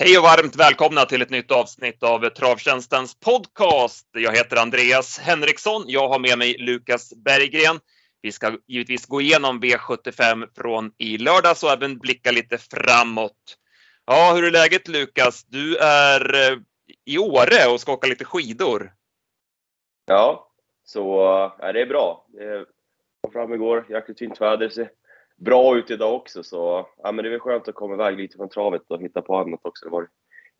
Hej och varmt välkomna till ett nytt avsnitt av Travtjänstens podcast. Jag heter Andreas Henriksson. Jag har med mig Lukas Berggren. Vi ska givetvis gå igenom V75 från i lördags och även blicka lite framåt. Ja, hur är läget Lukas? Du är eh, i Åre och ska åka lite skidor. Ja, så ja, det är bra. Jag kom fram igår, jäkligt fint väder. Bra ut idag också, så ja, men det är väl skönt att komma iväg lite från travet och hitta på annat också. Det var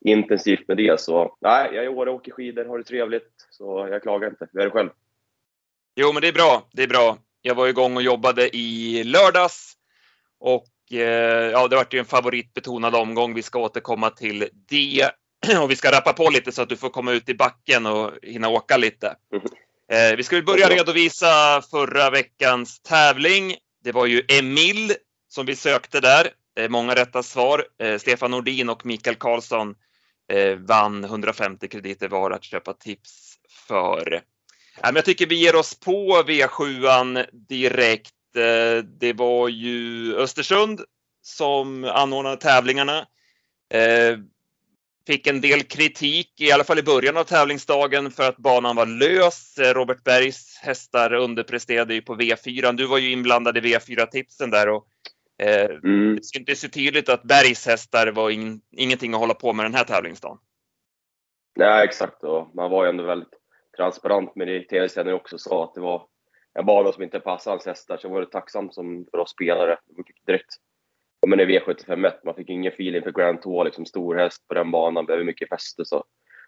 intensivt med det, så nej, jag är i Åre åker skidor, har det trevligt, så jag klagar inte. Hur är det själv? Jo, men det är bra. Det är bra. Jag var igång och jobbade i lördags och eh, ja, det vart ju en favoritbetonad omgång. Vi ska återkomma till det och vi ska rappa på lite så att du får komma ut i backen och hinna åka lite. Eh, vi ska börja redovisa förra veckans tävling. Det var ju Emil som vi sökte där. Många rätta svar. Eh, Stefan Nordin och Mikael Karlsson eh, vann 150 krediter var att köpa tips för. Eh, jag tycker vi ger oss på V7 direkt. Det var ju Östersund som anordnade tävlingarna. Fick en del kritik, i alla fall i början av tävlingsdagen, för att banan var lös. Robert Bergs hästar underpresterade ju på V4. Du var ju inblandad i V4-tipsen där och mm. det syntes ju tydligt att Bergs hästar var in, ingenting att hålla på med den här tävlingsdagen. Nej, exakt. Och man var ju ändå väldigt transparent med det i tv-sändningen också sa att det var en bana som inte passade hans hästar. Så jag var tacksam som för oss spelare. Vi fick direkt men i V751, man fick ingen feeling för Grand Tour, liksom stor häst på den banan, behöver mycket fäste. Så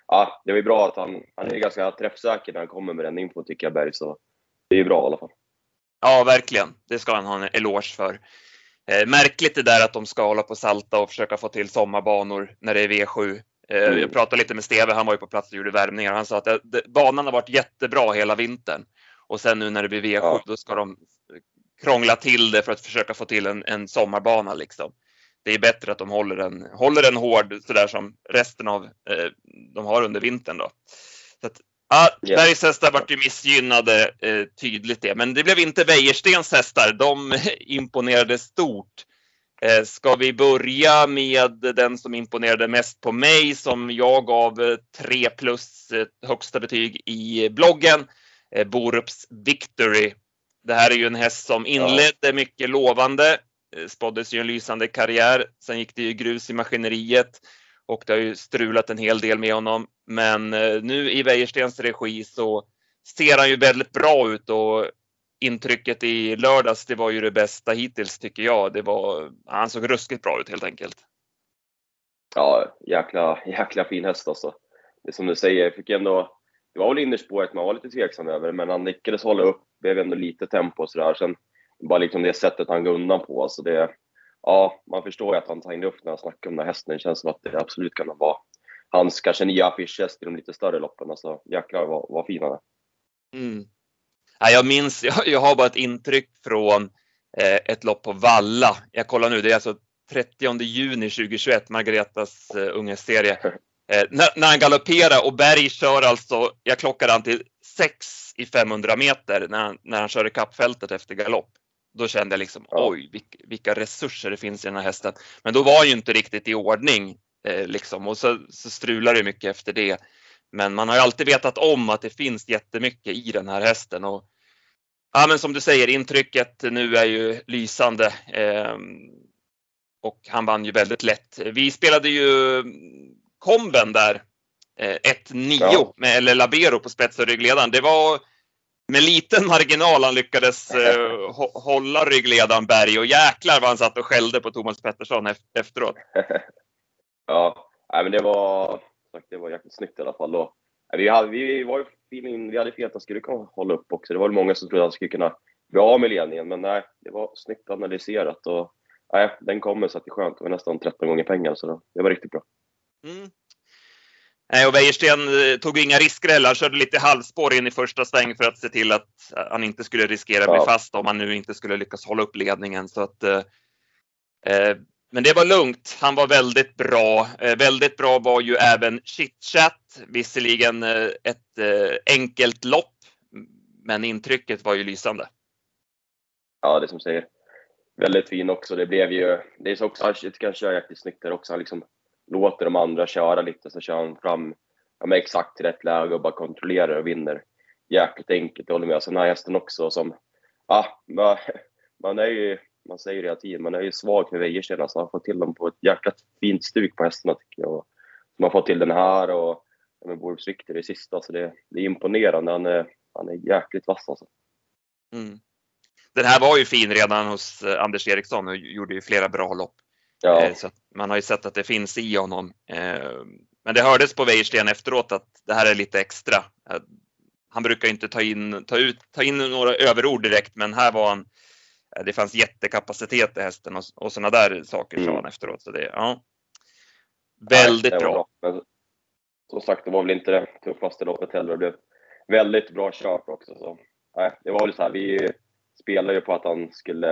ja, det ju bra att han, han är ganska träffsäker när han kommer med den infon tycker jag Berg, så det är ju bra i alla fall. Ja, verkligen. Det ska han ha en eloge för. Eh, märkligt det där att de ska hålla på salta och försöka få till sommarbanor när det är V7. Eh, mm. Jag pratade lite med Steve, han var ju på plats och gjorde värmningar. Han sa att det, det, banan har varit jättebra hela vintern. Och sen nu när det blir V7, ja. då ska de krångla till det för att försöka få till en, en sommarbana liksom. Det är bättre att de håller den, håller den hård sådär som resten av eh, de har under vintern då. Så att, yeah. Bergs hästar vart ju missgynnade, eh, tydligt det. Men det blev inte Wäjerstens hästar. De imponerade stort. Eh, ska vi börja med den som imponerade mest på mig som jag gav 3 plus eh, högsta betyg i bloggen. Eh, Borups Victory det här är ju en häst som inledde mycket lovande, eh, spåddes ju en lysande karriär. Sen gick det ju grus i maskineriet och det har ju strulat en hel del med honom. Men eh, nu i Wäjerstens regi så ser han ju väldigt bra ut och intrycket i lördags, det var ju det bästa hittills tycker jag. Det var, han såg ruskigt bra ut helt enkelt. Ja, jäkla, jäkla fin häst alltså. Det är som du säger, jag fick ändå, det var väl innerspåret man var lite tveksam över, men han lyckades hålla upp blev ändå lite tempo och sådär. Sen bara liksom det sättet han går undan på. Så det, ja, man förstår ju att han tar in luft när han snackar om den här hästen. Det känns som att det absolut kan vara hans kanske nya affischhäst i de lite större loppen. Alltså jäklar vad, vad fin han är. Mm. Ja, jag minns, jag, jag har bara ett intryck från eh, ett lopp på Valla. Jag kollar nu, det är alltså 30 juni 2021, Margaretas eh, unghästserie. Eh, när, när, han galopperar och Berg kör alltså, jag klockade han till 6 i 500 meter när han, när han kör i kappfältet efter galopp. Då kände jag liksom oj vilka, vilka, resurser det finns i den här hästen. Men då var han ju inte riktigt i ordning eh, liksom och så, så strular det mycket efter det. Men man har ju alltid vetat om att det finns jättemycket i den här hästen och ja, men som du säger intrycket nu är ju lysande. Eh, och han vann ju väldigt lätt. Vi spelade ju komben där 1-9 ja. med eller Labero på spets och ryggledaren. Det var med liten marginal han lyckades eh, hålla ryggledaren Berg och jäklar vad han satt och skällde på Thomas Pettersson efteråt. ja, men det var, det var jäkligt snyggt i alla fall. Och, vi, hade, vi, var vi hade fel att han skulle kunna hålla upp också. Det var många som trodde att han skulle kunna bli av med ledningen, men nej, det var snyggt analyserat och nej, den kommer så att det är skönt. Det var nästan 13 gånger pengar, så det var riktigt bra. Mm. Nej, och Wäjersten eh, tog inga risker heller. Han körde lite halvspår in i första sväng för att se till att eh, han inte skulle riskera att bli fast om han nu inte skulle lyckas hålla upp ledningen. Så att, eh, eh men det var lugnt. Han var väldigt bra. Eh, väldigt bra var ju även chitchat. Visserligen eh, ett enkelt lopp, men intrycket var ju lysande. Ja, det som säger. Väldigt fin också. Det blev ju, det är så också, jag tycker han kör jäkligt snyggt där också. Han liksom låter de andra köra lite så kör han fram ja, med exakt rätt läge och bara kontrollerar och vinner. Jäkligt enkelt, jag håller med. Sen har hästen också som, ja, man, man är ju, man säger det hela tiden, man är ju svag för Wäjersten. Alltså, han får till dem på ett jäkla fint stuk på hästarna tycker jag. Och man får till den här och ja, med Borups i sista, så det, det är imponerande. Han är, han är jäkligt vass alltså. Mm. Den här var ju fin redan hos eh, Anders Eriksson och gjorde ju flera bra lopp. Ja. Eh, så man har ju sett att det finns i honom. Eh, men det hördes på Wäjersten efteråt att det här är lite extra. Han brukar inte ta in, ta ut, ta in några överord direkt, men här var han. Det fanns jättekapacitet i hästen och, och sådana där saker mm. sa han efteråt. Så det, ja. Väldigt Nej, bra. bra. Men, som sagt, det var väl inte det tuffaste loppet heller. Det blev väldigt bra kört också. Så, nej, det var väl så här, vi spelade ju på att han skulle,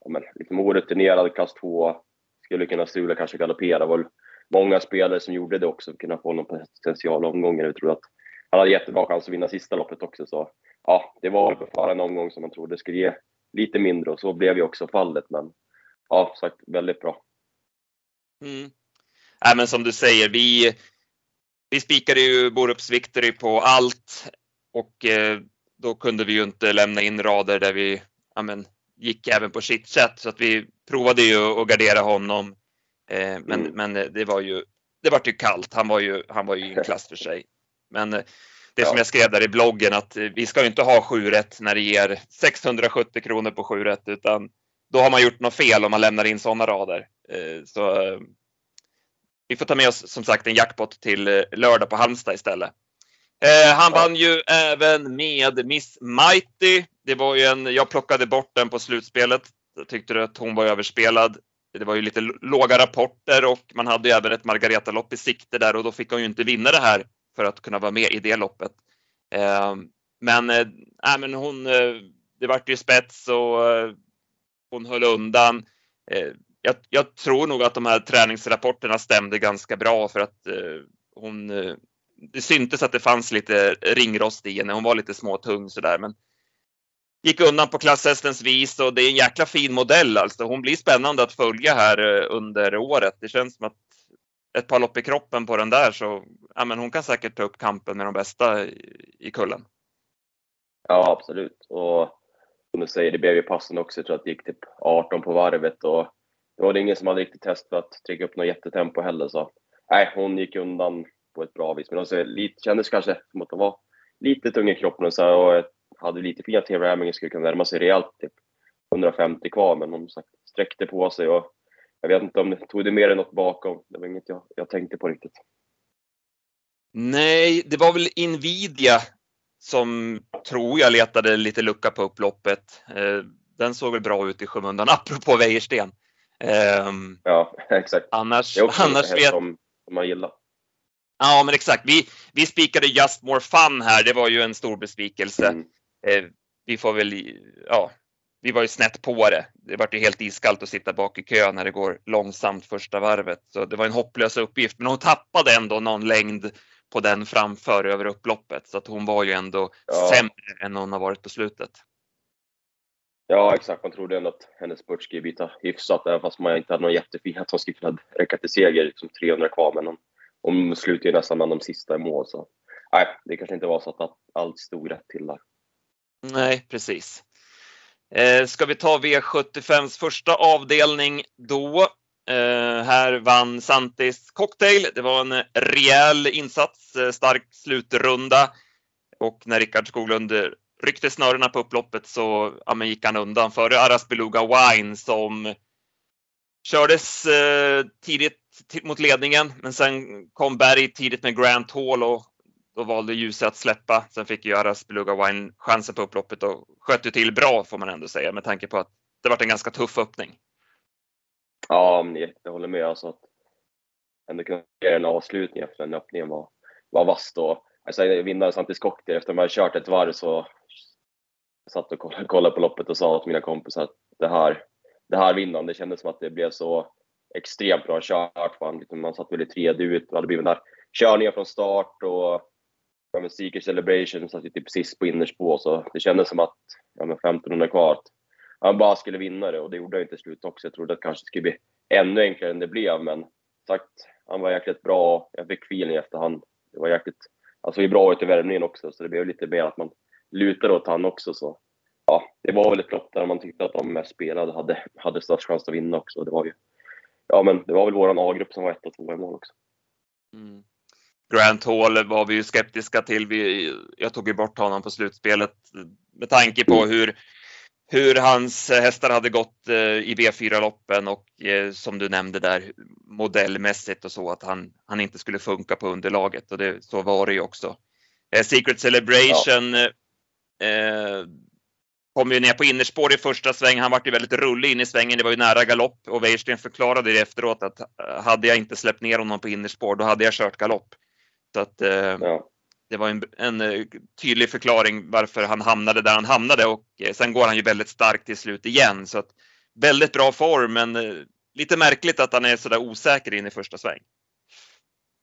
ja, men, liksom orutinerad klass 2, skulle kunna strula, kanske galoppera. Det var många spelare som gjorde det också, kunna få någon potential omgången. Vi trodde att han hade jättebra chans att vinna sista loppet också. Så ja, det var bara en omgång som man trodde skulle ge lite mindre och så blev ju också fallet. Men ja, sagt väldigt bra. Mm. Äh, men som du säger, vi, vi spikade ju Borups Victory på allt och eh, då kunde vi ju inte lämna in rader där vi ja, men, gick även på chitchat så att vi provade ju att gardera honom. Eh, men, mm. men det var ju, det var ju kallt. Han var ju, han var ju i en klass för sig. Men eh, det ja. som jag skrev där i bloggen att eh, vi ska ju inte ha 7 rätt när det ger 670 kronor på 7 rätt utan då har man gjort något fel om man lämnar in sådana rader. Eh, så eh, vi får ta med oss som sagt en jackpot till eh, lördag på Halmstad istället. Eh, han vann ju även med Miss Mighty. Det var ju en, jag plockade bort den på slutspelet. Jag tyckte att hon var överspelad. Det var ju lite låga rapporter och man hade ju även ett Margareta-lopp i sikte där och då fick hon ju inte vinna det här för att kunna vara med i det loppet. Ehm, men, äh, men hon, eh, det vart ju spets och eh, hon höll undan. Jag, jag, tror nog att de här träningsrapporterna stämde ganska bra för att hon det syntes att det fanns lite ringrost i henne. Hon var lite småtung sådär, men gick undan på klasshästens vis och det är en jäkla fin modell alltså. Hon blir spännande att följa här eh, under året. Det känns som att ett par lopp i kroppen på den där så ja, men hon kan säkert ta upp kampen med de bästa i, kullen. Ja, absolut. Och som du säger, det blev ju passande också. Jag tror att det gick typ 18 på varvet och det var det ingen som hade riktigt test för att trycka upp något jättetempo heller. Så nej, hon gick undan på ett bra vis. Men alltså, lite, kändes kanske som att hon var lite tung i kroppen och, så och ett hade lite fina TV-ramming skulle kunna närma sig rejält, typ 150 kvar, men de sträckte på sig och jag vet inte om det tog det mer än något bakom. Det var inget jag, jag tänkte på riktigt. Nej, det var väl Nvidia som tror jag letade lite lucka på upploppet. Eh, den såg väl bra ut i skymundan, apropå Wäjersten. Ehm, ja, exakt. Annars, det är också annars vet... som, som man gillar. Ja, men exakt. Vi, vi spikade Just More Fun här. Det var ju en stor besvikelse. Mm. Eh, vi får väl, ja, vi var ju snett på det. Det var ju helt iskallt att sitta bak i kö när det går långsamt första varvet. Så det var en hopplös uppgift. Men hon tappade ändå någon längd på den framför över upploppet. Så att hon var ju ändå ja. sämre än hon har varit på slutet. Ja, exakt. Man trodde ändå att hennes spurt skulle bita hyfsat, även fast man inte hade någon jättefin att hon skulle kunna räcka till seger, liksom 300 kvar. Men hon hon slutar ju nästan bland de sista i mål. Så nej, det kanske inte var så att allt stod rätt till där. Nej, precis. Eh, ska vi ta V75s första avdelning då? Eh, här vann Santis Cocktail. Det var en rejäl insats, eh, stark slutrunda. Och när Rickard Skoglund ryckte snörena på upploppet så ja, gick han undan före Aras Beluga Wine som kördes eh, tidigt mot ledningen, men sen kom Berg tidigt med Grant Hall och då valde Ljuse att släppa. Sen fick ju Aras Beluga Wine chansen på upploppet och sköt ju till bra får man ändå säga med tanke på att det var en ganska tuff öppning. Ja, jag håller med. Alltså att ändå kunna göra en avslutning efter den öppningen var, var vass. Alltså, vinnaren samtidigt cocktail efter att man kört ett varv så satt och kollade på loppet och sa till mina kompisar att det här, det här vinner han. Det kändes som att det blev så extremt bra kört. Man, liksom, man satt väl i tredje ut och hade blivit den här körningen från start och ja, men Seeker Celebration satt ju typ sist på innerspå så det kändes som att, ja men 1500 kvar, att han bara skulle vinna det och det gjorde han inte i slut också. Jag trodde att det kanske skulle bli ännu enklare än det blev men sagt, han var jäkligt bra. Jag fick feeling i efterhand. Det var jäkligt, han såg ju bra ut i värmningen också, så det blev lite mer att man lutade åt han också. Så ja, det var väl ett lopp där man tyckte att de mest spelade hade, hade störst chans att vinna också. Det var ju, ja men det var väl våran A-grupp som var ett och två i mål också. Mm. Grant Hall var vi ju skeptiska till. Vi, jag tog ju bort honom på slutspelet med tanke på hur, hur hans hästar hade gått eh, i V4-loppen och eh, som du nämnde där modellmässigt och så att han, han inte skulle funka på underlaget och det, så var det ju också. Eh, Secret Celebration ja. eh, kom ju ner på innerspår i första sväng. Han vart ju väldigt rullig in i svängen. Det var ju nära galopp och Weirsten förklarade det efteråt att hade jag inte släppt ner honom på innerspår, då hade jag kört galopp. Så att eh, ja. det var en, en, eh, tydlig förklaring varför han hamnade där han hamnade och eh, sen går han ju väldigt starkt till slut igen. Så att väldigt bra form, men eh, lite märkligt att han är så där osäker in i första sväng.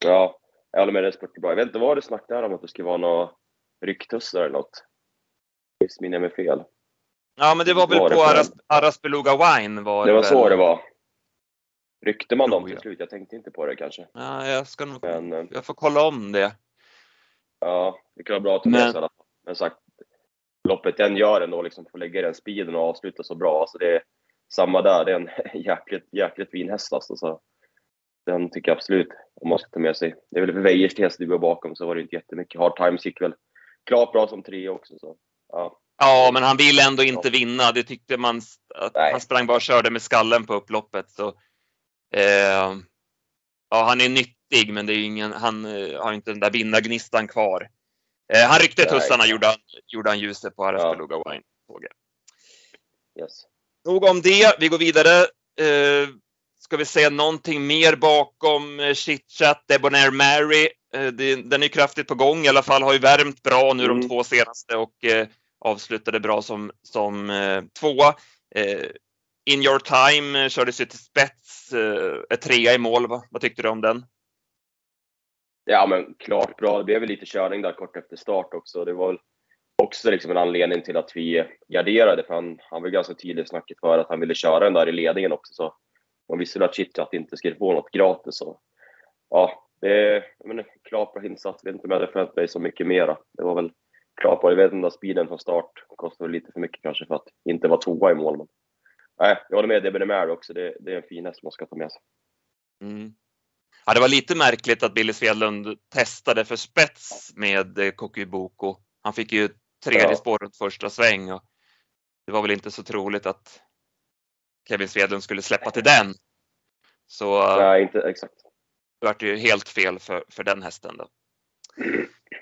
Ja, jag håller med dig bra. Jag vet inte vad det snackade om att det skulle vara några rycktussar eller något. Visst minns jag mig fel? Ja, men det var väl var på Aras, Araspeluga Wine. Var det var väl... så det var. Ryckte man dem till slut? Jag tänkte inte på det kanske. Ja, jag ska nog, men, eh, jag får kolla om det. Ja, det kan vara bra att ta med sig men... Men sagt, loppet den gör ändå liksom, får lägga den speeden och avsluta så bra. Alltså det är samma där, det är en jäkligt, jäkligt fin häst alltså. Så den tycker jag absolut om man ska ta med sig. Det är väl för Weijers häst du var bakom så var det inte jättemycket. Hard Times gick väl klart bra som tre också. Så, ja. ja, men han vill ändå inte vinna. Det tyckte man. Att han sprang bara och körde med skallen på upploppet. Så Eh, ja, han är nyttig, men det är ingen, han eh, har inte den där vinnargnistan kvar. Eh, han ryckte tussarna, gjorde han, gjorde han ljuset på Araspeluga ja. Wine. Yes. Nog om det. Vi går vidare. Eh, ska vi säga någonting mer bakom eh, chitchat? Debonair Mary. Eh, den är kraftigt på gång i alla fall. Har ju värmt bra nu mm. de två senaste och eh, avslutade bra som, som eh, tvåa. In Your Time eh, körde kördes ju till spets, eh, trea i mål. Va? Vad tyckte du om den? Ja, men klart bra. Det blev väl lite körning där kort efter start också. Det var väl också liksom en anledning till att vi garderade, för han, han var ganska tydlig i snacket för att han ville köra den där i ledningen också. Så man visste väl att Chitchat inte skulle få något gratis. Så, ja, det är men, klart bra insats. Jag vet inte om jag hade förväntat mig så mycket mera. Det var väl klart bra. Jag vet inte, speeden från start kostade lite för mycket kanske för att inte vara tvåa i mål. Nej, jag håller med Debenemer också. Det, det är en fin häst man ska ta med sig. Mm. Ja, det var lite märkligt att Billy Svedlund testade för spets med eh, Kokiboko. Han fick ju tredje ja. spår runt första sväng och det var väl inte så troligt att Kevin Svedlund skulle släppa till den. Så Nej, inte exakt. det vart ju helt fel för, för den hästen då.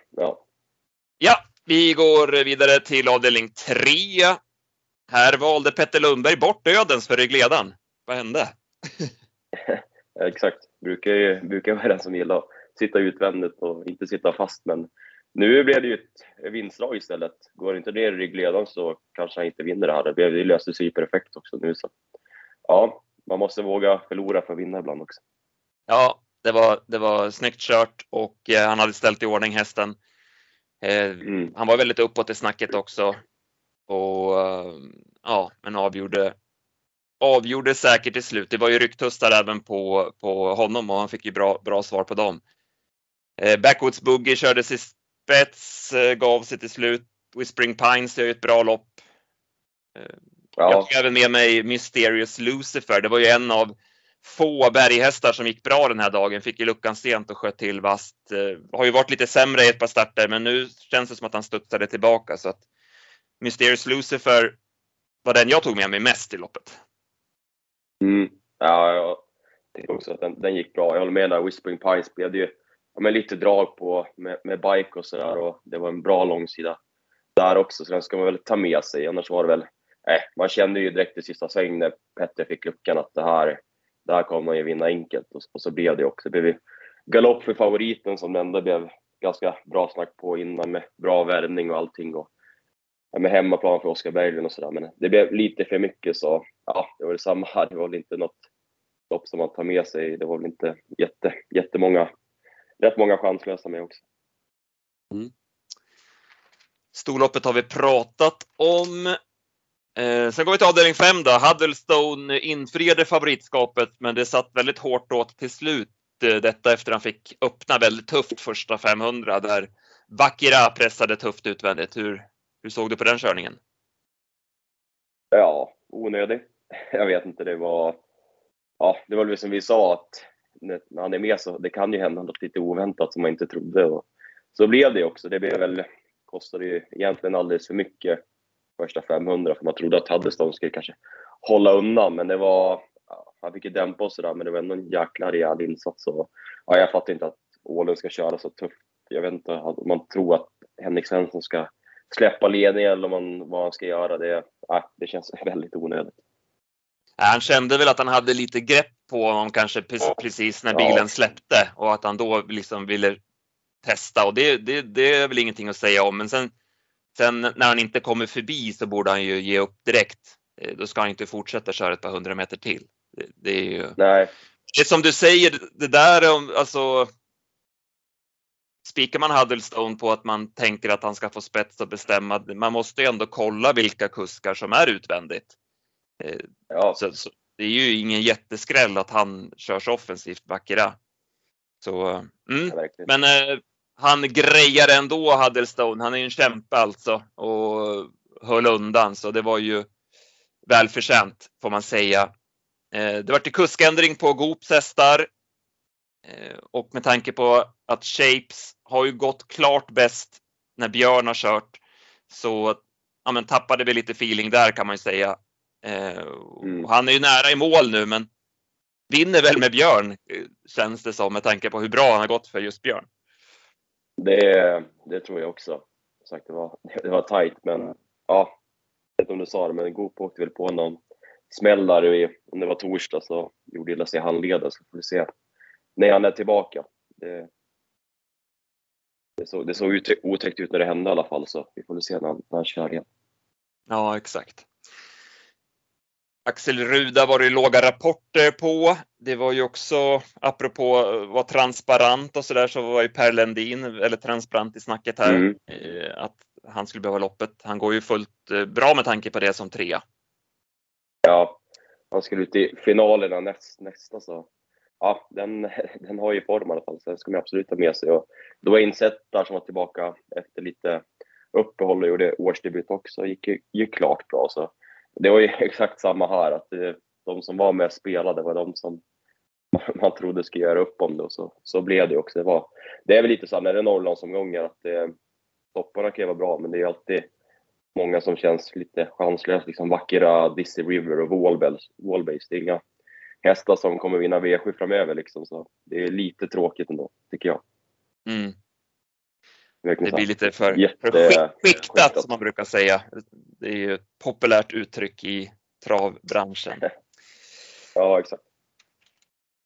Ja. Ja, vi går vidare till avdelning 3. Här valde Petter Lundberg bort Dödens för ryggledaren. Vad hände? Exakt. Brukar ju brukar vara den som gillar att sitta utvändigt och inte sitta fast. Men nu blev det ju ett vinstdrag istället. Går inte ner i ryggledaren så kanske han inte vinner det här. Det löste sig perfekt också nu. Så. Ja, man måste våga förlora för att vinna ibland också. Ja, det var, det var snyggt kört och eh, han hade ställt i ordning hästen. Eh, mm. Han var väldigt uppåt i snacket också. Och eh, ja, men avgjorde, avgjorde säkert till slut. Det var ju rycktustar även på, på honom och han fick ju bra, bra svar på dem. Eh, Backwoods Boogie kördes i spets, eh, gav sig till slut. Whispering Pines gör ju ett bra lopp. Eh, ja. Jag tog även med mig Mysterious Lucifer. Det var ju en av få berghästar som gick bra den här dagen. Fick ju luckan sent och sköt till vast. Har ju varit lite sämre i ett par starter, men nu känns det som att han studsade tillbaka. Så att Mysterious Lucifer var den jag tog med mig mest i loppet. Mm. Ja, jag tycker också att den, den, gick bra. Jag håller med där. Whispering Pines blev det ju ja, men lite drag på med, med bike och sådär och det var en bra långsida där också, så den ska man väl ta med sig. Annars var det väl, nej, man kände ju direkt i sista sväng när Petter fick luckan att det här, det här kommer man ju vinna enkelt och, och så blev det också. Det blev galopp för favoriten som det ändå blev ganska bra snack på innan med bra värmning och allting. Och, med hemmaplan för Oskar Berglund och sådär. Men det blev lite för mycket så ja, det var detsamma. Det var väl inte något lopp som man tar med sig. Det var väl inte jätte, jättemånga, rätt många chanslösa med också. Mm. Storloppet har vi pratat om. Eh, sen går vi till avdelning 5 då. Huddlestone infriade favoritskapet, men det satt väldigt hårt åt till slut. Eh, detta efter han fick öppna väldigt tufft första 500 där Bakira pressade tufft utvändigt. Hur, hur såg du på den körningen? Ja, onödig. Jag vet inte, det var... Ja, det var väl som vi sa att när han är med så det kan ju hända något lite oväntat som man inte trodde. Och så blev det också. Det blev väl, kostade ju egentligen alldeles för mycket första 500 för man trodde att Haddeston skulle kanske hålla undan men det var, ja, han fick ju dämpa och sådär men det var ändå en jäkla rejäl insats och ja, jag fattar inte att Ålund ska köra så tufft. Jag vet inte om man tror att Henrik Svensson ska släppa ledningen eller man, vad han ska göra. Det, ja, det känns väldigt onödigt. Han kände väl att han hade lite grepp på honom kanske precis när bilen släppte och att han då liksom ville testa och det, det, det är väl ingenting att säga om. Men sen, sen när han inte kommer förbi så borde han ju ge upp direkt. Eh, då ska han inte fortsätta köra ett par hundra meter till. Det, det är ju... Nej. Det är som du säger, det där om, alltså spikar man Huddlestone på att man tänker att han ska få spets och bestämma, man måste ju ändå kolla vilka kuskar som är utvändigt. Eh, ja. Så, så, det är ju ingen jätteskräll att han körs offensivt, Bakira. Så, mm. ja, men eh, han grejar ändå Huddlestone. Han är ju en kämpe alltså och höll undan, så det var ju välförtjänt får man säga. Eh, det var till kuskändring på Goops hästar eh, och med tanke på att Shapes har ju gått klart bäst när Björn har kört så ja, men tappade vi lite feeling där kan man ju säga. Eh, mm. Han är ju nära i mål nu men vinner väl med Björn känns det som med tanke på hur bra han har gått för just Björn. Det, det tror jag också. Sagt, det, var, det var tajt men ja, jag vet inte om du sa det men Goop åkte väl på någon smäll där i, om det var torsdag så gjorde illa sig handleden så får vi se när han är tillbaka. Det, det såg, det såg otäckt ut när det hände i alla fall så vi får väl se när han, när han kör igen. Ja, exakt. Axel Ruda var det låga rapporter på. Det var ju också, apropå att vara transparent och sådär, så var ju Per Lendin väldigt transparent i snacket här. Mm. Eh, att han skulle behöva loppet. Han går ju fullt eh, bra med tanke på det som trea. Ja, han skulle ut i finalerna näst, nästa så. Ja, den, den har ju form i alla fall, så den ska man absolut ha med sig. Och då var insett där som var tillbaka efter lite uppehåll och gjorde årsdebut också. gick ju, gick klart bra. Så det var ju exakt samma här, att det, de som var med och spelade var de som man trodde skulle göra upp om det och så, så blev det också. Det, var, det är väl lite så när det är Norrlandsomgångar att det, topparna kan ju vara bra men det är alltid många som känns lite chanslösa, liksom Vackera, Dizzy River och Wallbase. Det är inga hästar som kommer vinna V7 framöver liksom, så det är lite tråkigt ändå, tycker jag. Mm. Det blir lite för, Jätte, för skiktat som man brukar säga. Det är ju ett populärt uttryck i travbranschen. ja, exakt.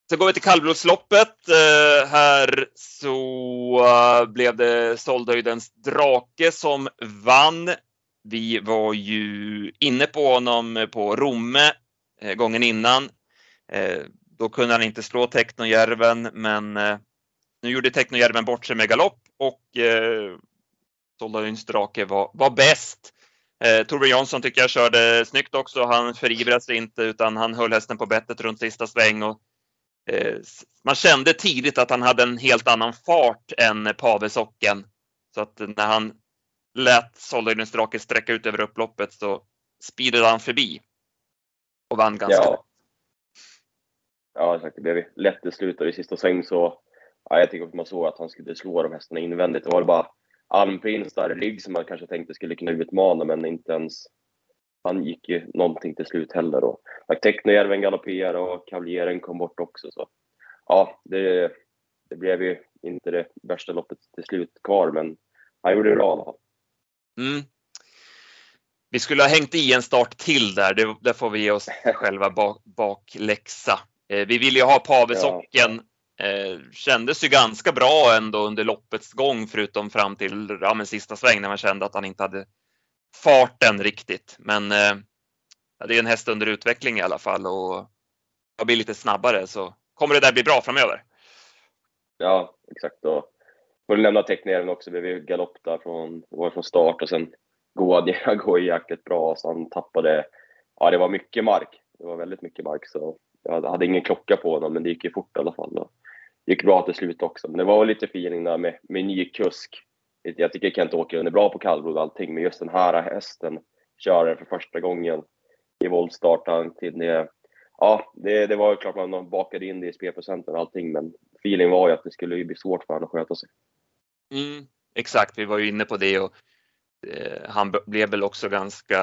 Så går vi till kallblodsloppet. Uh, här så uh, blev det Soldhöjdens drake som vann. Vi var ju inne på honom på Romme uh, gången innan. Då kunde han inte slå Technojärven, men nu gjorde Technojärven bort sig med galopp och eh, Soldhöjdens drake var, var bäst. Eh, Torbjörn Jansson tycker jag körde snyggt också. Han förivrade sig inte utan han höll hästen på bettet runt sista sväng och Eh, man kände tidigt att han hade en helt annan fart än Pavesocken. Så att när han lät Soldhöjdens drake sträcka ut över upploppet så speedade han förbi och vann ganska ja. Ja, exakt. Det blev lätt i slutet i sista sväng så ja, jag tycker att man såg att han skulle slå de hästarna invändigt. Det var bara Almprins där i rygg som man kanske tänkte skulle kunna utmana men inte ens han gick ju någonting till slut heller. Och Technojärven galopperade och Kavalieren kom bort också. Så ja, det, det blev ju inte det värsta loppet till slut kvar, men han gjorde det bra i alla fall. Mm. Vi skulle ha hängt i en start till där, det, där får vi ge oss själva bak, bakläxa. Eh, vi ville ju ha Pavesocken. Eh, kändes ju ganska bra ändå under loppets gång, förutom fram till ja, men sista sväng när man kände att han inte hade farten riktigt. Men eh, det är en häst under utveckling i alla fall och jag blir lite snabbare så kommer det där bli bra framöver. Ja, exakt. Och får du nämna teckningen också, det blev galopp där från, från start och sen går jäkligt bra så han tappade, ja det var mycket mark. Det var väldigt mycket mark så jag hade ingen klocka på honom men det gick ju fort i alla fall. Och gick bra till slut också. Men det var lite feeling där med, med ny kusk. Jag tycker Kent Åkerlund är bra på kallblod och allting, men just den här hästen kör den för första gången i voltstart. Det, ja, det, det var klart man bakade in det i spelprocenten och allting, men feeling var ju att det skulle bli svårt för honom att sköta sig. Mm, exakt, vi var ju inne på det och eh, han blev väl också ganska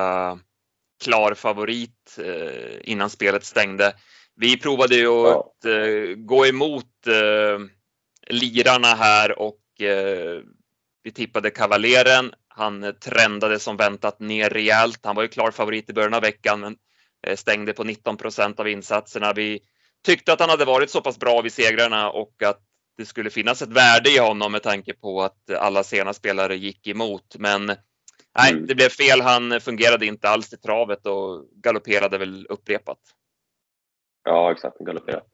klar favorit eh, innan spelet stängde. Vi provade ju ja. att eh, gå emot eh, lirarna här och eh, vi tippade kavaleren. Han trendade som väntat ner rejält. Han var ju klar favorit i början av veckan men stängde på 19 procent av insatserna. Vi tyckte att han hade varit så pass bra vid segrarna och att det skulle finnas ett värde i honom med tanke på att alla sena spelare gick emot. Men nej, mm. det blev fel. Han fungerade inte alls i travet och galopperade väl upprepat. Ja, exakt. Han galopperade.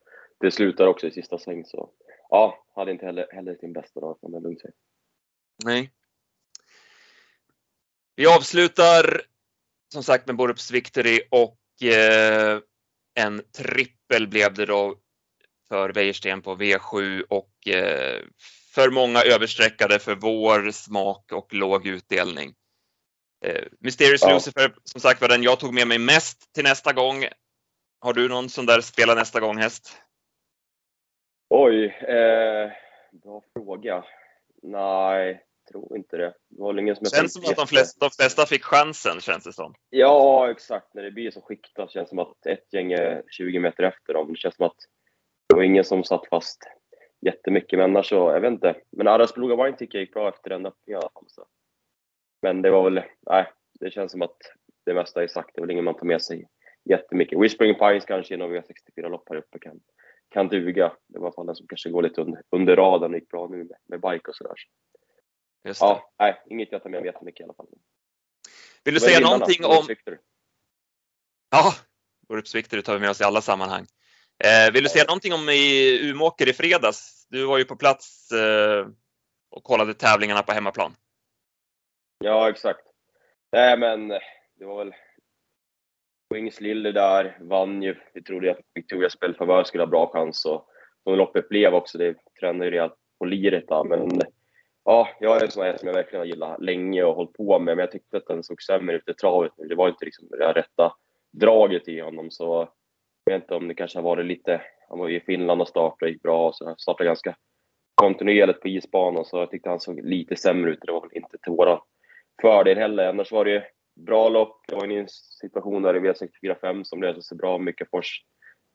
Det slutar också i sista sväng så ja, hade inte heller, heller sin bästa dag kan man lugnt säga. Nej. Vi avslutar som sagt med Borups Victory och eh, en trippel blev det då för Wäjersten på V7 och eh, för många översträckade för vår smak och låg utdelning. Eh, Mysterious ja. Lucifer, som sagt var den jag tog med mig mest till nästa gång. Har du någon som där spelar nästa gång häst? Oj, eh, bra fråga. Nej, tror inte det. Det var ingen som känns som att de flesta, de flesta fick chansen, känns det som. Ja, exakt. När det blir så skiktat känns det som att ett gäng är 20 meter efter dem. Det känns som att det var ingen som satt fast jättemycket. Men annars så, jag vet inte. Men Aras Beluga Wine tycker jag gick bra efter den öppningen i alla fall. Så. Men det var väl, nej, det känns som att det mesta är sagt. Det är väl ingen man tar med sig jättemycket. Whispering Pines kanske några V64-lopp här uppe kan, kan duga. Det var i alla fall den som kanske går lite under, under radarn och gick bra nu med, med bike och sådär. Just det. Ja, nej, inget jag tar med mig jättemycket i alla fall. Vill du säga någonting om... Ja, Borups Victor tar vi med oss i alla sammanhang. Eh, vill du säga någonting om i Umåker i fredags? Du var ju på plats eh, och kollade tävlingarna på hemmaplan. Ja, exakt. Nej, men det var väl Wings Lille där, vann ju. Vi trodde att Victoria Spelfavör skulle ha bra chans och som loppet blev också. Det tränade ju rejält på liret där, men ja, jag är en sån här som jag verkligen har gillat länge och hållit på med, men jag tyckte att den såg sämre ut i travet nu. Det var inte liksom det rätta draget i honom, så jag vet inte om det kanske har varit lite, han var ju i Finland och startade, gick bra, så han startade ganska kontinuerligt på isbanan, så jag tyckte han såg lite sämre ut. Det var väl inte till våran fördel heller. Annars var det ju bra lopp. Det var en situation där i V64 som löste sig bra. Mycket fors.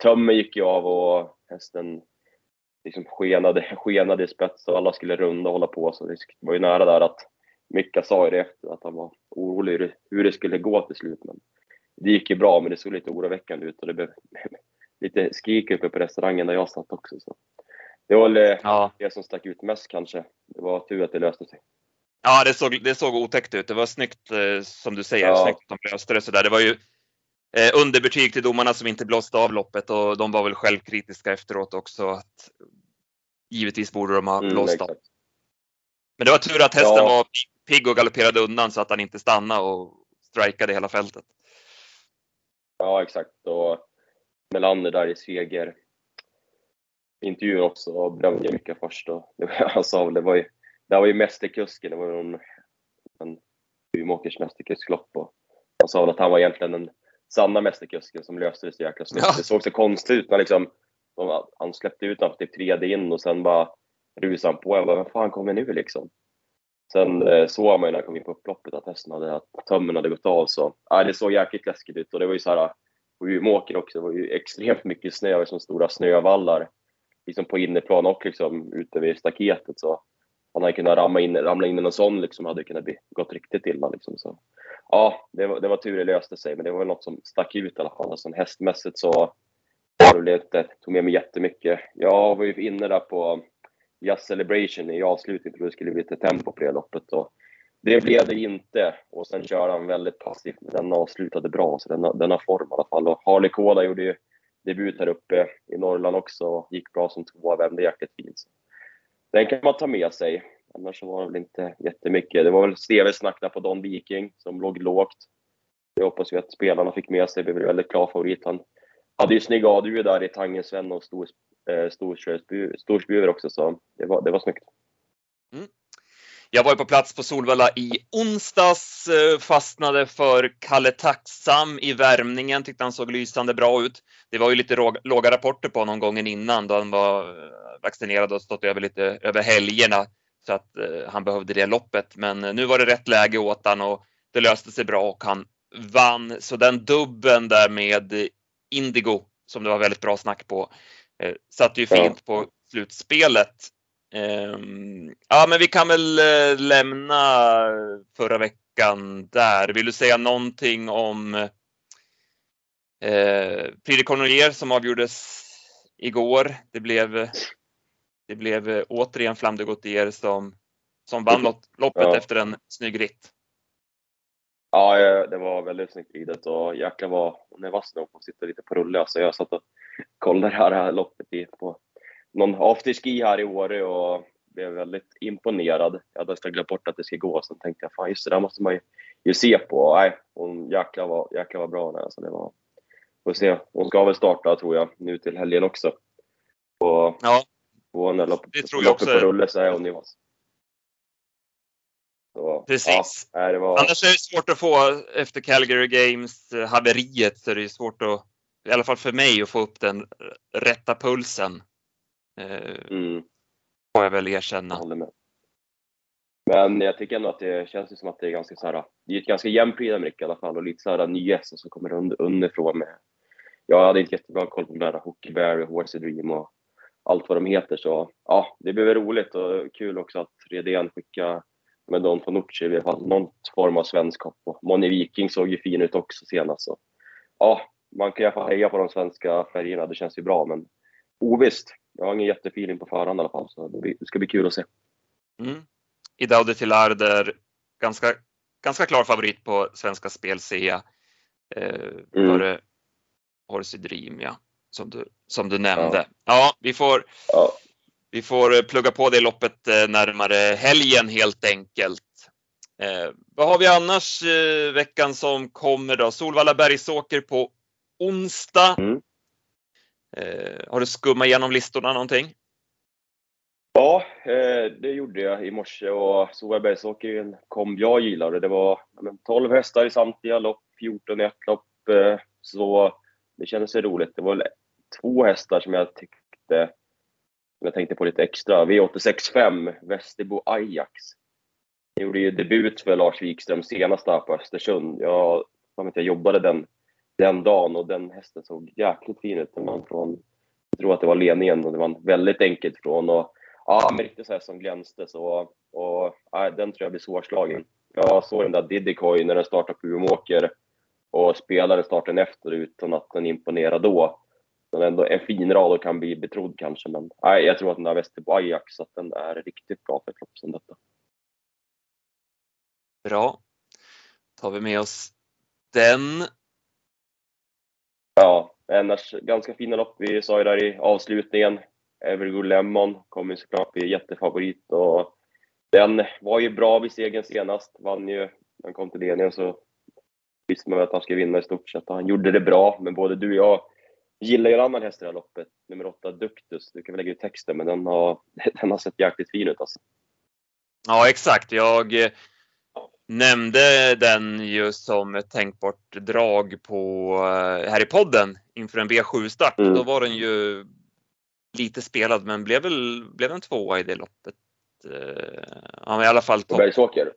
Tömmen gick ju av och hästen liksom skenade, skenade i spets och alla skulle runda och hålla på. Så det var ju nära där att Micka sa ju det efter att han var orolig hur det skulle gå till slut. Men det gick ju bra, men det såg lite oroväckande ut och det blev lite skrik uppe på restaurangen där jag satt också. Så. Det var väl ja. det som stack ut mest kanske. Det var tur att det löste sig. Ja, det såg, det såg otäckt ut. Det var snyggt eh, som du säger, ja. snyggt att de löste det sådär. Det var ju eh, underbetyg till domarna som inte blåste av loppet och de var väl självkritiska efteråt också. Att, givetvis borde de ha mm, blåst av. Men det var tur att hästen ja. var pigg och galopperade undan så att han inte stannade och strikade hela fältet. Ja, exakt. Och Melander där i seger intervjun också och berömde mycket först. Och det, var, alltså, det var ju det var ju mästerkusken, det var ju en, en Umeåkers mästerkusklopp och han sa väl att han var egentligen den sanna mästerkusken som löste det så jäkla snyggt. Ja. Det såg så konstigt ut när liksom, han släppte ut honom typ tredje in och sen bara rusade han på. Jag bara, vad fan kommer nu liksom? Sen eh, såg man ju när han kom in på upploppet att hästen hade, att tömmen hade gått av så, ja, det såg jäkligt läskigt ut och det var ju så här, på Umeåker också, det var ju extremt mycket snö, och som stora snövallar liksom på inneplan och liksom ute vid staketet så han hade kunnat ramla in, ramla in i någon sån liksom, hade kunnat bli, gått riktigt illa. Liksom, så. Ja, det var, det var tur det löste sig, men det var väl något som stack ut i alla fall. Alltså, hästmässigt så var det inte, tog med mig jättemycket. Jag var ju inne där på Just Celebration i avslutningen, trodde det skulle bli lite tempo på det loppet. Och det blev det inte. Och sen körde han väldigt passivt, men den avslutade bra, så den, den har form i alla fall. Och Harley Koda gjorde ju debut här uppe i Norrland också, och gick bra som tvåa, vände jäkligt fint den kan man ta med sig. Annars var det väl inte jättemycket. Det var väl Steves snack där på Don Viking som låg lågt. Det hoppas vi att spelarna fick med sig. Det blev väldigt klar favorit. Han hade ju snygg ADU där i Tangen Sven och stod eh, Storsbjuver också, så det var, det var snyggt. Mm. Jag var på plats på Solvalla i onsdags, eh, fastnade för Kalle Tacksam i värmningen, tyckte han såg lysande bra ut. Det var ju lite låga rapporter på honom gången innan då han var eh, vaccinerad och stått över lite över helgerna så att eh, han behövde det loppet. Men nu var det rätt läge åt han och det löste sig bra och han vann. Så den dubben där med Indigo som det var väldigt bra snack på satt ju fint på slutspelet. Ehm, ja, men vi kan väl eh, lämna förra veckan där. Vill du säga någonting om eh, Prix som avgjordes igår? Det blev, det blev eh, återigen Flam de Gautier som, som vann loppet ja. efter en snygg ritt. Ja, det var väldigt snyggt ridet och jäklar vad hon är vass nog på att sitta lite på rulle. Alltså jag satt och kollade det här loppet på någon afterski här i Åre och blev väldigt imponerad. Jag hade nästan glömt bort att det ska gå, sen tänkte jag fan just det där måste man ju, se på. Nej, hon jäklar var, jäklar var bra där. Alltså det var, får se. Hon ska väl starta tror jag nu till helgen också. Och ja, på när lopp, det tror jag också. på rulle så är hon ju vass. Precis. Ja, det var... Annars är det svårt att få efter Calgary Games haveriet så är det svårt att, i alla fall för mig, att få upp den rätta pulsen. Eh, mm. Får jag väl erkänna. Jag håller med. Men jag tycker ändå att det känns som att det är ganska så här, det är ett ganska jämnt program i alla fall och lite så här nya som kommer under, underifrån med. Jag hade inte jättebra koll på de där Hockey Bear och Horsey Dream och allt vad de heter så ja, det blev roligt och kul också att Redén skickade med Don Fanucci i alla fall någon form av svensk hopp och Moni Viking såg ju fin ut också senast så ja, man kan i alla fall heja på de svenska färgerna, det känns ju bra men ovisst jag har ingen jättefeeling på förhand i alla fall, så det ska bli kul att se. Mm. Idaude Tillarder, ganska, ganska klar favorit på Svenska Spel ser jag. Eh, mm. Före Horsey Dream, ja, som du, som du nämnde. Ja, ja vi får ja. Vi får plugga på det loppet eh, närmare helgen helt enkelt. Eh, vad har vi annars eh, veckan som kommer då? Solvalla Bergsåker på onsdag. Mm. Eh, har du skummat igenom listorna någonting? Ja, eh, det gjorde jag i morse och Solbergsåkern kom jag gillade. Det var 12 hästar i samtliga lopp, 14 i ett lopp. Eh, så det kändes roligt. Det var två hästar som jag tyckte som jag tänkte på lite extra. V865, Västerbo Ajax. Jag gjorde ju debut för Lars Wikström senast här på Östersund. Jag, jag jobbade den den dagen och den hästen såg jäkligt fin ut. Man från, jag tror att det var ledningen och det var väldigt enkelt från. Och, ja, riktigt så här som glänste. Så, och, ja, den tror jag blir svårslagen. Jag såg den där Diddycoin när den startade på Umeåker och spelade starten efter utan att den imponerade då. Men ändå en fin rad och kan bli betrodd kanske. Men nej, jag tror att den där Västerbo Ajax, att den är riktigt bra för ett som detta. Bra. tar vi med oss den. Ja, annars ganska fina lopp. Vi sa ju där i avslutningen. Evergood Lemon kommer såklart bli jättefavorit och den var ju bra vid segern senast. Vann ju, han kom till ledningen så visste man att han skulle vinna i stort sett. Han gjorde det bra, men både du och jag gillar ju en annan häst i det här loppet. Nummer åtta, Duktus. Du kan väl lägga ut texten, men den har, den har sett jäkligt fin ut alltså. Ja, exakt. Jag eh, nämnde den ju som ett tänkbart drag på, eh, här i podden inför en V7-start. Mm. Då var den ju lite spelad men blev väl blev en tvåa i det loppet. Eh, ja, i alla fall topp. Bergsåker?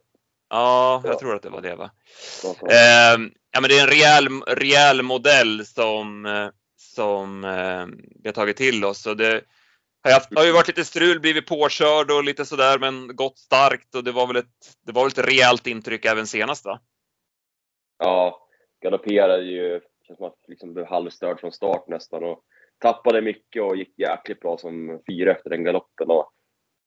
Ja, jag ja. tror att det var det va. Eh, ja, men det är en rejäl, rejäl modell som, eh, som eh, vi har tagit till oss. Och det, det har ju varit lite strul, blivit påkörd och lite sådär, men gått starkt och det var väl ett, det var väl ett rejält intryck även senast va? Ja, galopperade ju, känns som att liksom blev halvstörd från start nästan och tappade mycket och gick jäkligt bra som fyra efter den galoppen. Och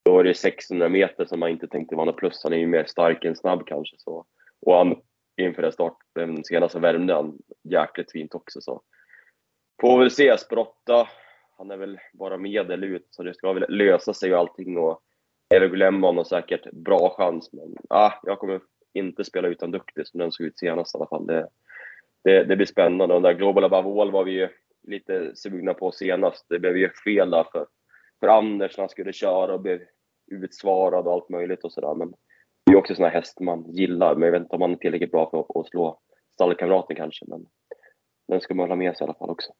då var det 600 meter som man inte tänkte vara något plus. Han är ju mer stark än snabb kanske. Så. Och han, inför den starten senast så värmde han jäkligt fint också. Så. Får väl se, Sprotta han är väl bara medel ut, så det ska väl lösa sig och allting. Och Everglemon har säkert bra chans, men ah, jag kommer inte spela utan Duktig som den såg ut senast i alla fall. Det, det, det blir spännande. Och den där Global Above var vi ju lite sugna på senast. Det blev ju fel där för, för Anders när han skulle köra och blev utsvarad och allt möjligt och sådär. Men det är också en sån häst man gillar, men jag vet inte om han är tillräckligt bra för att slå stallkamraten kanske. Men den ska man hålla med sig i alla fall också.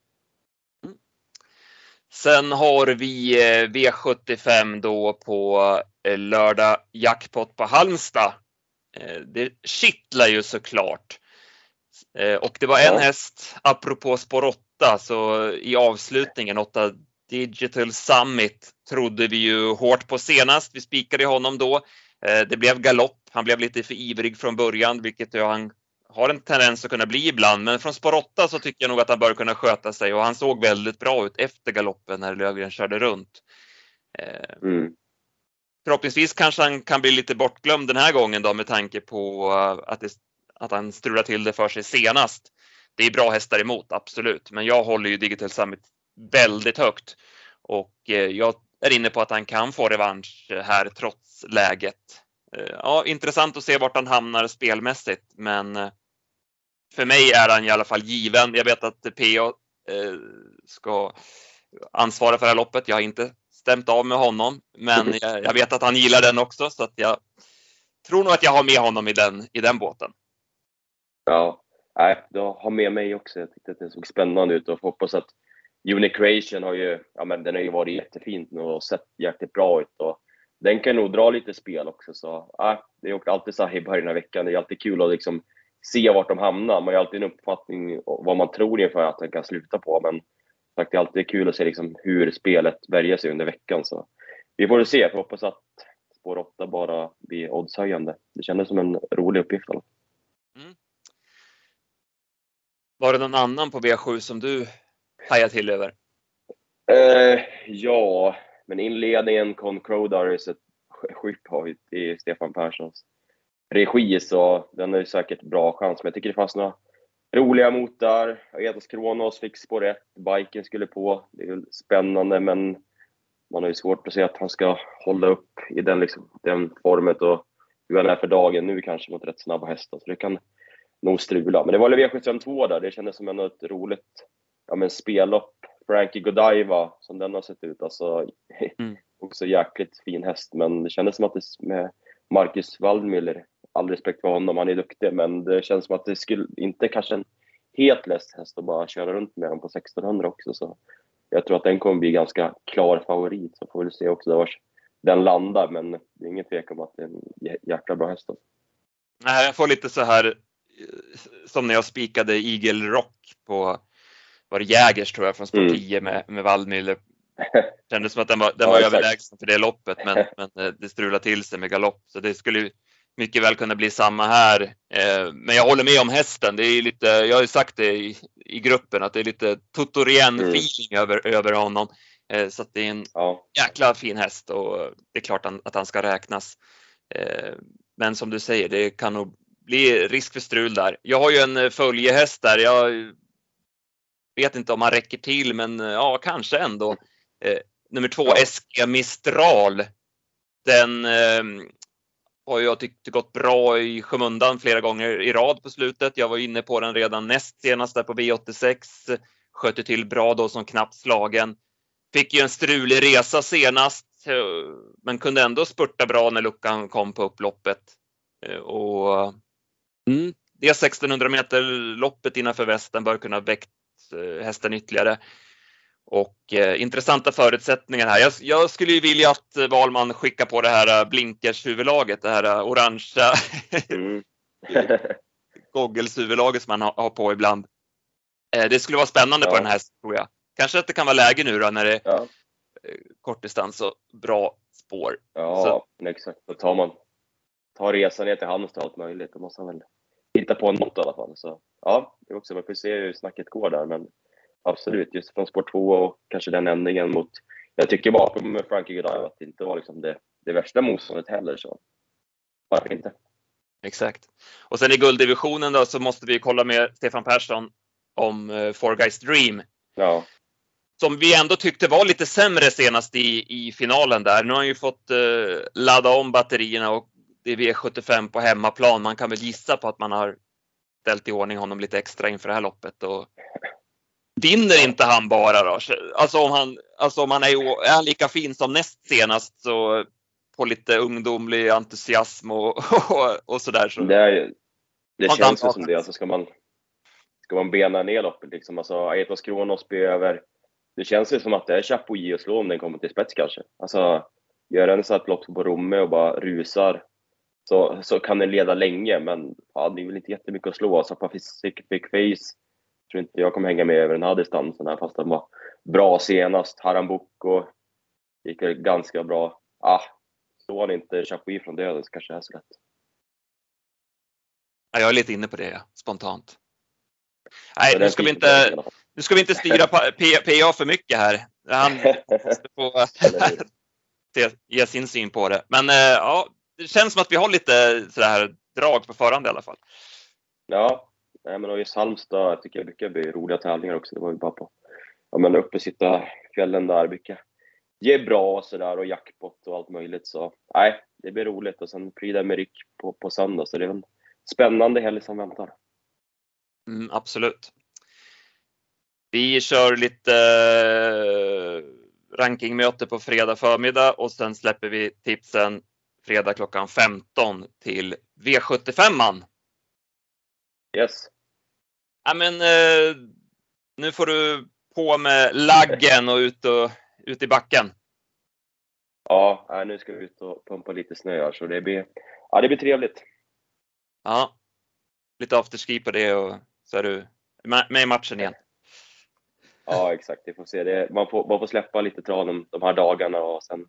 Sen har vi eh, V75 då på eh, lördag jackpot på Halmstad. Eh, det kittlar ju såklart. Och det var en ja. häst, apropå spår 8, så i avslutningen, 8 Digital Summit, trodde vi ju hårt på senast. Vi spikade honom då. Det blev galopp. Han blev lite för ivrig från början, vilket han har en tendens att kunna bli ibland, men från spår 8 så tycker jag nog att han bör kunna sköta sig och han såg väldigt bra ut efter galoppen när Lövgren körde runt. Eh, mm. Förhoppningsvis kanske han kan bli lite bortglömd den här gången då med tanke på eh, att, det, att han strular till det för sig senast. Det är bra hästar emot, absolut, men jag håller ju Digital Summit väldigt högt och eh, jag är inne på att han kan få revansch här trots läget. Ja, intressant att se vart han hamnar spelmässigt, men för mig är han i alla fall given. Jag vet att PA eh, ska ansvara för det här loppet. Jag har inte stämt av med honom, men jag, jag, vet att han gillar den också så att jag tror nog att jag har med honom i den, i den båten. Ja, nej, du har med mig också. Jag tyckte att det såg spännande ut och hoppas att Unicreation har ju, ja men den har ju varit jättefint nu och sett jäkligt bra ut och den kan nog dra lite spel också så, ja, det är alltid så här i början av veckan. Det är alltid kul att liksom se vart de hamnar. Man har ju alltid en uppfattning vad man tror inför att den kan sluta på, men sagt, det är alltid kul att se liksom hur spelet väljer sig under veckan. Så vi får se. Jag hoppas att spår 8 bara blir oddshöjande. Det kändes som en rolig uppgift. Mm. Var det någon annan på V7 som du hajade till över? Eh, ja, men inledningen Con Crowdar är ett skypp har i Stefan Perssons regi så den är säkert bra chans. Men jag tycker det fanns några roliga motar. Etos Kronos fick spår 1, biken skulle på. Det är spännande men man har ju svårt att se att han ska hålla upp i den, liksom, den formet och hur han är för dagen nu kanske mot rätt snabba hästar. Så det kan nog strula. Men det var V752 där, det kändes som ett roligt ja, men spellopp. Frankie Godiva, som den har sett ut, alltså mm. också jäkligt fin häst. Men det kändes som att det med Marcus Waldmüller all respekt för honom, han är duktig, men det känns som att det skulle inte kanske en helt lätt häst att bara köra runt med den på 1600 också. Så jag tror att den kommer bli ganska klar favorit, så får vi se också var den landar, men det är ingen tvekan om att det är en jäkla bra häst. Nej, jag får lite så här som när jag spikade Eagle Rock på var det Jägers tror jag från spår 10 mm. med, med Waldmüller. Kändes som att den var, den var ja, överlägsen för det loppet men, men eh, det strulade till sig med galopp så det skulle mycket väl kunna bli samma här. Eh, men jag håller med om hästen. Det är lite, jag har ju sagt det i, i gruppen att det är lite Tutorien-feeling mm. över, över honom. Eh, så det är en ja. jäkla fin häst och det är klart att han ska räknas. Eh, men som du säger, det kan nog bli risk för strul där. Jag har ju en följehäst där. Jag vet inte om han räcker till, men ja, kanske ändå. Nummer två, ja. SG Mistral. Den har jag tyckt gått bra i skymundan flera gånger i rad på slutet. Jag var inne på den redan näst senast där på V86. Skötte till bra då som knappt slagen. Fick ju en strulig resa senast, eh, men kunde ändå spurta bra när luckan kom på upploppet. Eh, och mm, det 1600 meter loppet innanför västen bör kunna väckt eh, hästen ytterligare. Och eh, intressanta förutsättningar här. Jag, jag, skulle ju vilja att eh, Valman skickar på det här eh, blinkers-huvudlaget, det här eh, orangea mm. goggles-huvudlaget som man har, har, på ibland. Eh, det skulle vara spännande ja. på den här, tror jag. Kanske att det kan vara läge nu då när det är ja. kortdistans och bra spår. Ja, Så. exakt. Då tar man tar resan ner till Halmstad allt möjligt. Då måste man väl hitta på något i alla fall. Så ja, det är också, man får se hur snacket går där. Men absolut, just från sport 2 och kanske den ändringen mot, jag tycker bakom med Frankie Godiva att det inte var liksom det, det värsta motståndet heller. Så varför inte? Exakt. Och sen i gulddivisionen då så måste vi kolla med Stefan Persson om uh, Four Guys Dream. Ja. Som vi ändå tyckte var lite sämre senast i, i finalen där. Nu har han ju fått uh, ladda om batterierna och det är V75 på hemmaplan. Man kan väl gissa på att man har ställt i ordning honom lite extra inför det här loppet och Vinner inte han bara då? Alltså om han, alltså om han är, är han lika fin som näst senast så på lite ungdomlig entusiasm och, och, och sådär. Så. Det, är, det känns ju som det. Alltså ska man, ska man bena ner loppet liksom, alltså Aetos Kronos blir över. Det känns ju som att det är Chapuis att slå om den kommer till spets kanske. Alltså, gör en här lopp på Romme och bara rusar så, så kan den leda länge, men ja, det är väl inte jättemycket att slå. Så Pacific Face tror inte jag kommer hänga med över den här distansen här, fast den var bra senast. Harambuco gick ganska bra. Ah, han inte Chapuis från döden så kanske det är så lätt. Ja, jag är lite inne på det spontant. Nej, nu ska, vi inte, nu ska vi inte styra PA för mycket här. Han får ge sin syn på det. Men eh, ja, det känns som att vi har lite sådär drag på förhand i alla fall. Ja, Nej, men och just Halmstad tycker jag brukar bli roliga tävlingar också. Det var ju bara på ja, men uppe sitta fjällen där brukar ge bra och sådär och jackpot och allt möjligt. Så nej, det blir roligt och sen Prix d'Amérique på, på söndag. Så det är en spännande helg som väntar. Mm, absolut. Vi kör lite eh, rankingmöte på fredag förmiddag och sen släpper vi tipsen fredag klockan 15 till V75an. Yes. Ja, men, eh, nu får du på med laggen och ut, och, ut i backen. Ja, nu ska vi ut och pumpa lite snö här, så det blir, ja, det blir trevligt. Ja, lite afterski på det och så är du med i matchen igen. Ja, exakt. Vi får se. Det, man, får, man får släppa lite tranen de här dagarna och sen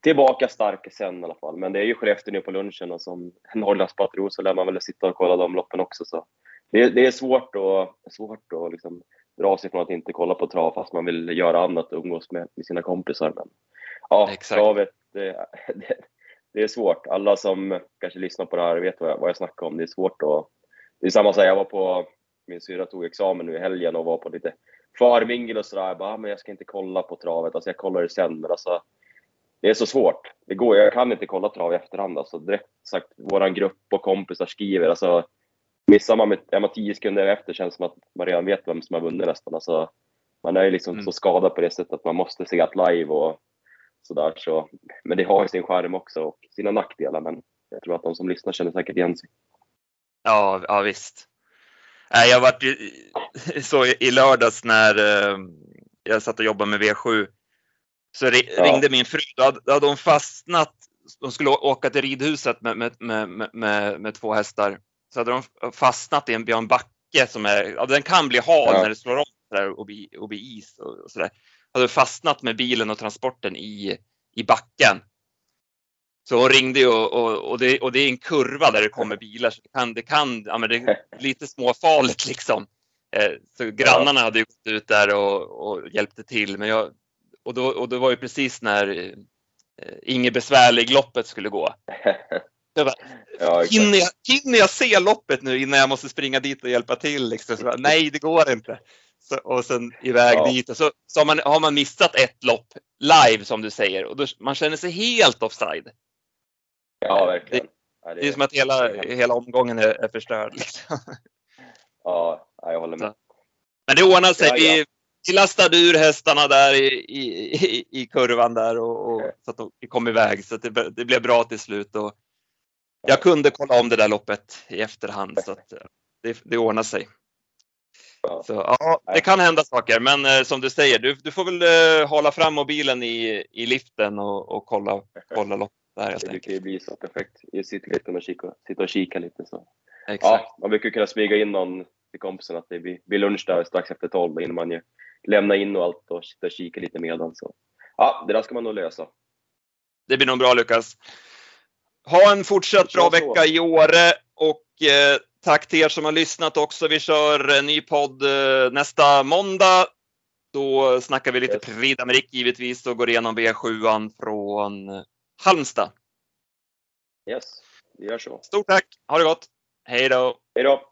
tillbaka stark sen i alla fall. Men det är ju Skellefteå nu på lunchen och som Norrlandspatron så lär man väl sitta och kolla de loppen också. Så det, det är svårt att, svårt att liksom dra sig från att inte kolla på trav fast man vill göra annat och umgås med, med sina kompisar. Men ja, Exakt. travet, det, det, det, är svårt. Alla som kanske lyssnar på det här vet vad jag, vad jag snackar om. Det är svårt att... Det är samma sak, jag var på, min syra tog examen nu i helgen och var på lite förmingel och sådär. Jag bara, ah, men jag ska inte kolla på travet. Alltså jag kollar det sen, men alltså det är så svårt. Det går, jag kan inte kolla trav i efterhand. Alltså, direkt sagt, vår grupp och kompisar skriver. Alltså, missar man med, är man tio sekunder efter känns det som att man redan vet vem som har vunnit nästan. Alltså, man är ju liksom mm. så skadad på det sättet att man måste se att live och sådär. Så, men det har ju sin skärm också och sina nackdelar. Men jag tror att de som lyssnar känner säkert igen sig. Ja, ja visst. Jag varit så i lördags när eh, jag satt och jobbade med V7 så ringde ja. min fru, då hade, de fastnat. De skulle åka till ridhuset med, med, med, med, med två hästar. Så hade de fastnat i en, en backe som är, ja, den kan bli hal ja. när det slår om och blir, och blir is och, och sådär. Hade fastnat med bilen och transporten i, i backen. Så hon ringde och, och, och, det, och det är en kurva där det kommer bilar. Så det kan, det kan ja, men det är lite småfarligt liksom. Eh, så grannarna hade ju gått ut där och, och hjälpte till. Men jag, och, då, och det var ju precis när eh, Inge Besvärlig-loppet skulle gå. Jag bara, ja, hinner, jag, hinner jag se loppet nu innan jag måste springa dit och hjälpa till? Liksom. Så, nej, det går inte. Så, och sen iväg ja. dit. Och så, så har, man, har man missat ett lopp live som du säger och då, man känner sig helt offside. Ja, verkligen. Det, ja, det, det är som att hela, hela omgången är, är förstörd. Liksom. Ja, jag håller med. Men det ordnar sig. Vi, vi lastade ur hästarna där i, i, i kurvan där och, och så att de kom iväg. Så det, det blev bra till slut. Och jag kunde kolla om det där loppet i efterhand så att det, det ordnar sig. Så, ja, det kan hända saker, men eh, som du säger, du, du får väl eh, hålla fram mobilen i, i liften och, och kolla, kolla loppet där helt Det brukar ju bli så perfekt. Jag sitter lite och kika, sitta och kika lite. Så. Exakt. Ja, man brukar kunna smyga in någon till kompisen att det blir, blir lunch där strax efter tolv innan man lämna in och allt och sitta och kika lite medan. Så. Ja, det där ska man nog lösa. Det blir nog bra Lukas. Ha en fortsatt bra vecka i Åre och eh, tack till er som har lyssnat också. Vi kör en ny podd eh, nästa måndag. Då snackar vi lite yes. Prix d'Amérique givetvis och går igenom V7 från Halmstad. Yes, vi gör så. Stort tack. Ha det gott. Hej då. Hej då.